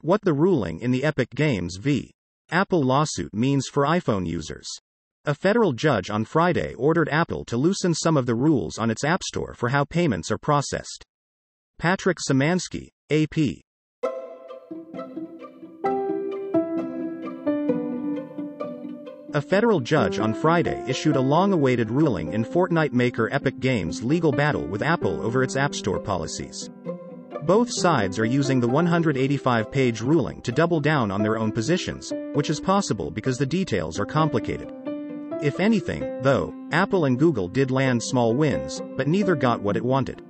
What the ruling in the Epic Games v. Apple lawsuit means for iPhone users. A federal judge on Friday ordered Apple to loosen some of the rules on its App Store for how payments are processed. Patrick Semansky, AP. A federal judge on Friday issued a long awaited ruling in Fortnite maker Epic Games' legal battle with Apple over its App Store policies. Both sides are using the 185 page ruling to double down on their own positions, which is possible because the details are complicated. If anything, though, Apple and Google did land small wins, but neither got what it wanted.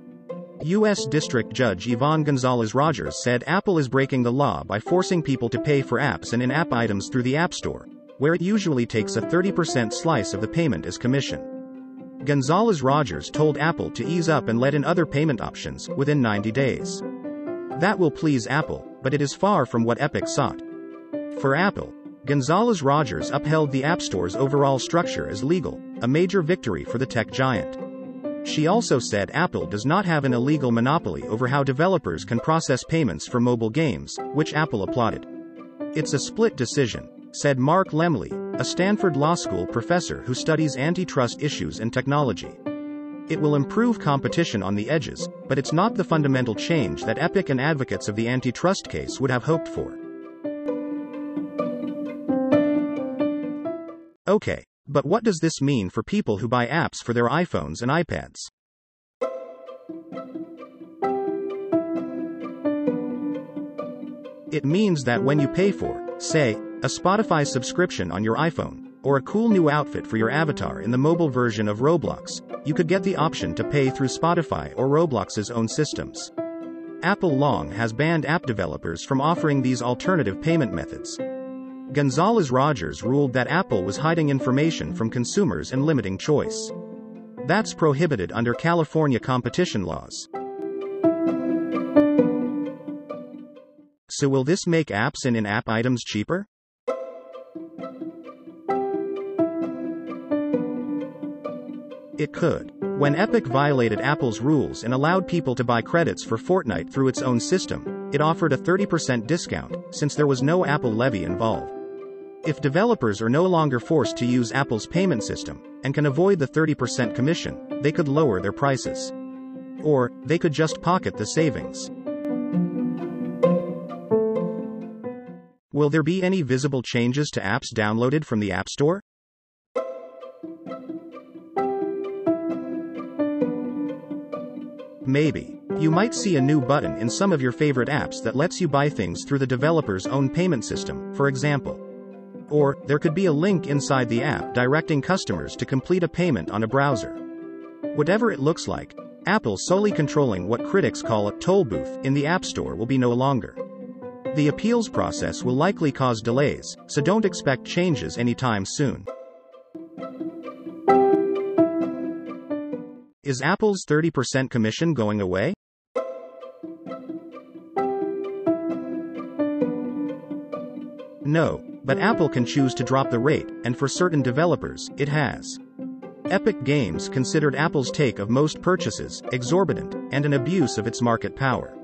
U.S. District Judge Yvonne Gonzalez Rogers said Apple is breaking the law by forcing people to pay for apps and in app items through the App Store, where it usually takes a 30% slice of the payment as commission. Gonzalez Rogers told Apple to ease up and let in other payment options within 90 days. That will please Apple, but it is far from what Epic sought. For Apple, Gonzalez Rogers upheld the App Store's overall structure as legal, a major victory for the tech giant. She also said Apple does not have an illegal monopoly over how developers can process payments for mobile games, which Apple applauded. It's a split decision, said Mark Lemley, a Stanford Law School professor who studies antitrust issues and technology. It will improve competition on the edges, but it's not the fundamental change that Epic and advocates of the antitrust case would have hoped for. Okay, but what does this mean for people who buy apps for their iPhones and iPads? It means that when you pay for, say, a Spotify subscription on your iPhone, or a cool new outfit for your avatar in the mobile version of Roblox, you could get the option to pay through Spotify or Roblox's own systems. Apple long has banned app developers from offering these alternative payment methods. Gonzalez Rogers ruled that Apple was hiding information from consumers and limiting choice. That's prohibited under California competition laws. So, will this make apps and in app items cheaper? It could. When Epic violated Apple's rules and allowed people to buy credits for Fortnite through its own system, it offered a 30% discount, since there was no Apple levy involved. If developers are no longer forced to use Apple's payment system, and can avoid the 30% commission, they could lower their prices. Or, they could just pocket the savings. Will there be any visible changes to apps downloaded from the App Store? Maybe. You might see a new button in some of your favorite apps that lets you buy things through the developer's own payment system, for example. Or, there could be a link inside the app directing customers to complete a payment on a browser. Whatever it looks like, Apple solely controlling what critics call a toll booth in the App Store will be no longer. The appeals process will likely cause delays, so don't expect changes anytime soon. Is Apple's 30% commission going away? No, but Apple can choose to drop the rate, and for certain developers, it has. Epic Games considered Apple's take of most purchases exorbitant and an abuse of its market power.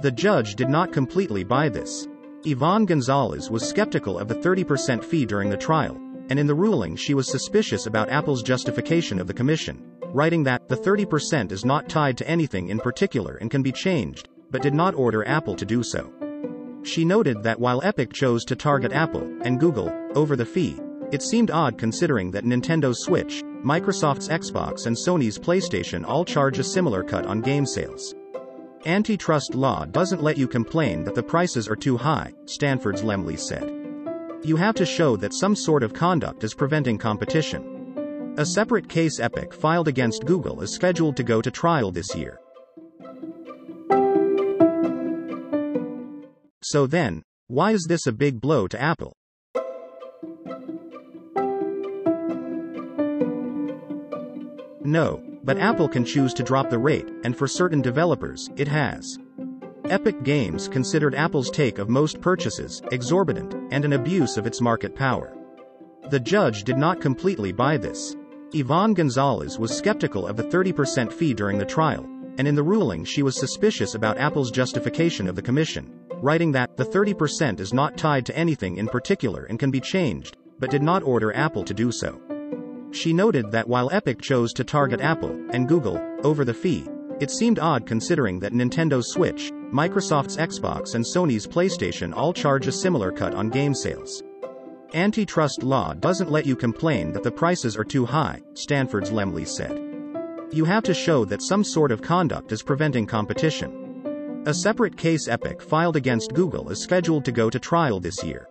The judge did not completely buy this. Yvonne Gonzalez was skeptical of the 30% fee during the trial, and in the ruling she was suspicious about Apple's justification of the commission writing that the 30% is not tied to anything in particular and can be changed, but did not order Apple to do so. She noted that while Epic chose to target Apple and Google over the fee, it seemed odd considering that Nintendo's Switch, Microsoft's Xbox, and Sony's PlayStation all charge a similar cut on game sales. Antitrust law doesn't let you complain that the prices are too high, Stanford's Lemley said. You have to show that some sort of conduct is preventing competition. A separate case Epic filed against Google is scheduled to go to trial this year. So then, why is this a big blow to Apple? No, but Apple can choose to drop the rate, and for certain developers, it has. Epic Games considered Apple's take of most purchases exorbitant and an abuse of its market power. The judge did not completely buy this. Yvonne Gonzalez was skeptical of the 30% fee during the trial, and in the ruling she was suspicious about Apple's justification of the commission, writing that the 30% is not tied to anything in particular and can be changed, but did not order Apple to do so. She noted that while Epic chose to target Apple and Google over the fee, it seemed odd considering that Nintendo's Switch, Microsoft's Xbox, and Sony's PlayStation all charge a similar cut on game sales. Antitrust law doesn't let you complain that the prices are too high, Stanford's Lemley said. You have to show that some sort of conduct is preventing competition. A separate case Epic filed against Google is scheduled to go to trial this year.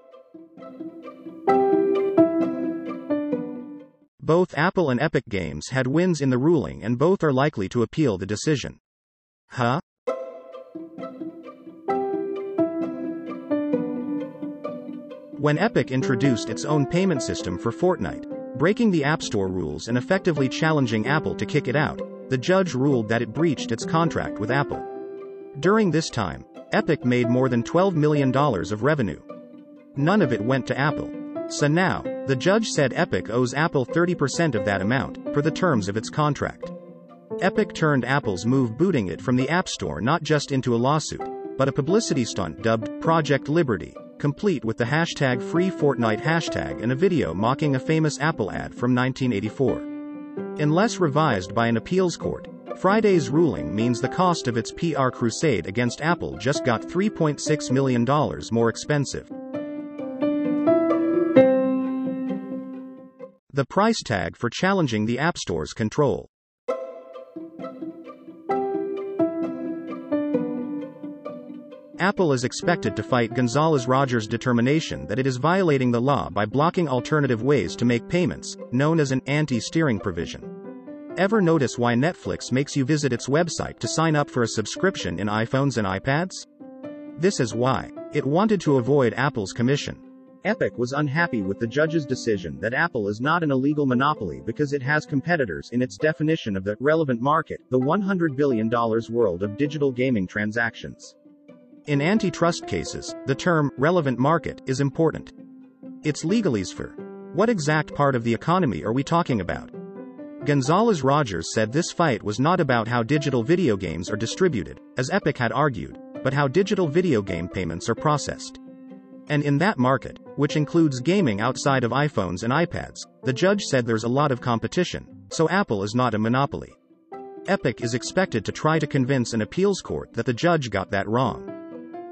Both Apple and Epic Games had wins in the ruling and both are likely to appeal the decision. Huh? When Epic introduced its own payment system for Fortnite, breaking the App Store rules and effectively challenging Apple to kick it out, the judge ruled that it breached its contract with Apple. During this time, Epic made more than $12 million of revenue. None of it went to Apple. So now, the judge said Epic owes Apple 30% of that amount, per the terms of its contract. Epic turned Apple's move booting it from the App Store not just into a lawsuit, but a publicity stunt dubbed Project Liberty, complete with the hashtag Free Fortnite hashtag and a video mocking a famous Apple ad from 1984. Unless revised by an appeals court, Friday's ruling means the cost of its PR crusade against Apple just got $3.6 million more expensive. The price tag for challenging the App Store's control. Apple is expected to fight Gonzalez Rogers' determination that it is violating the law by blocking alternative ways to make payments, known as an anti steering provision. Ever notice why Netflix makes you visit its website to sign up for a subscription in iPhones and iPads? This is why. It wanted to avoid Apple's commission. Epic was unhappy with the judge's decision that Apple is not an illegal monopoly because it has competitors in its definition of the relevant market, the $100 billion world of digital gaming transactions. In antitrust cases, the term relevant market is important. It's legalese for what exact part of the economy are we talking about? Gonzalez Rogers said this fight was not about how digital video games are distributed, as Epic had argued, but how digital video game payments are processed. And in that market, which includes gaming outside of iPhones and iPads, the judge said there's a lot of competition, so Apple is not a monopoly. Epic is expected to try to convince an appeals court that the judge got that wrong.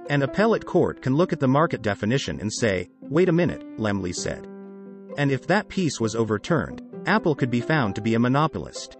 An appellate court can look at the market definition and say, wait a minute, Lemley said. And if that piece was overturned, Apple could be found to be a monopolist.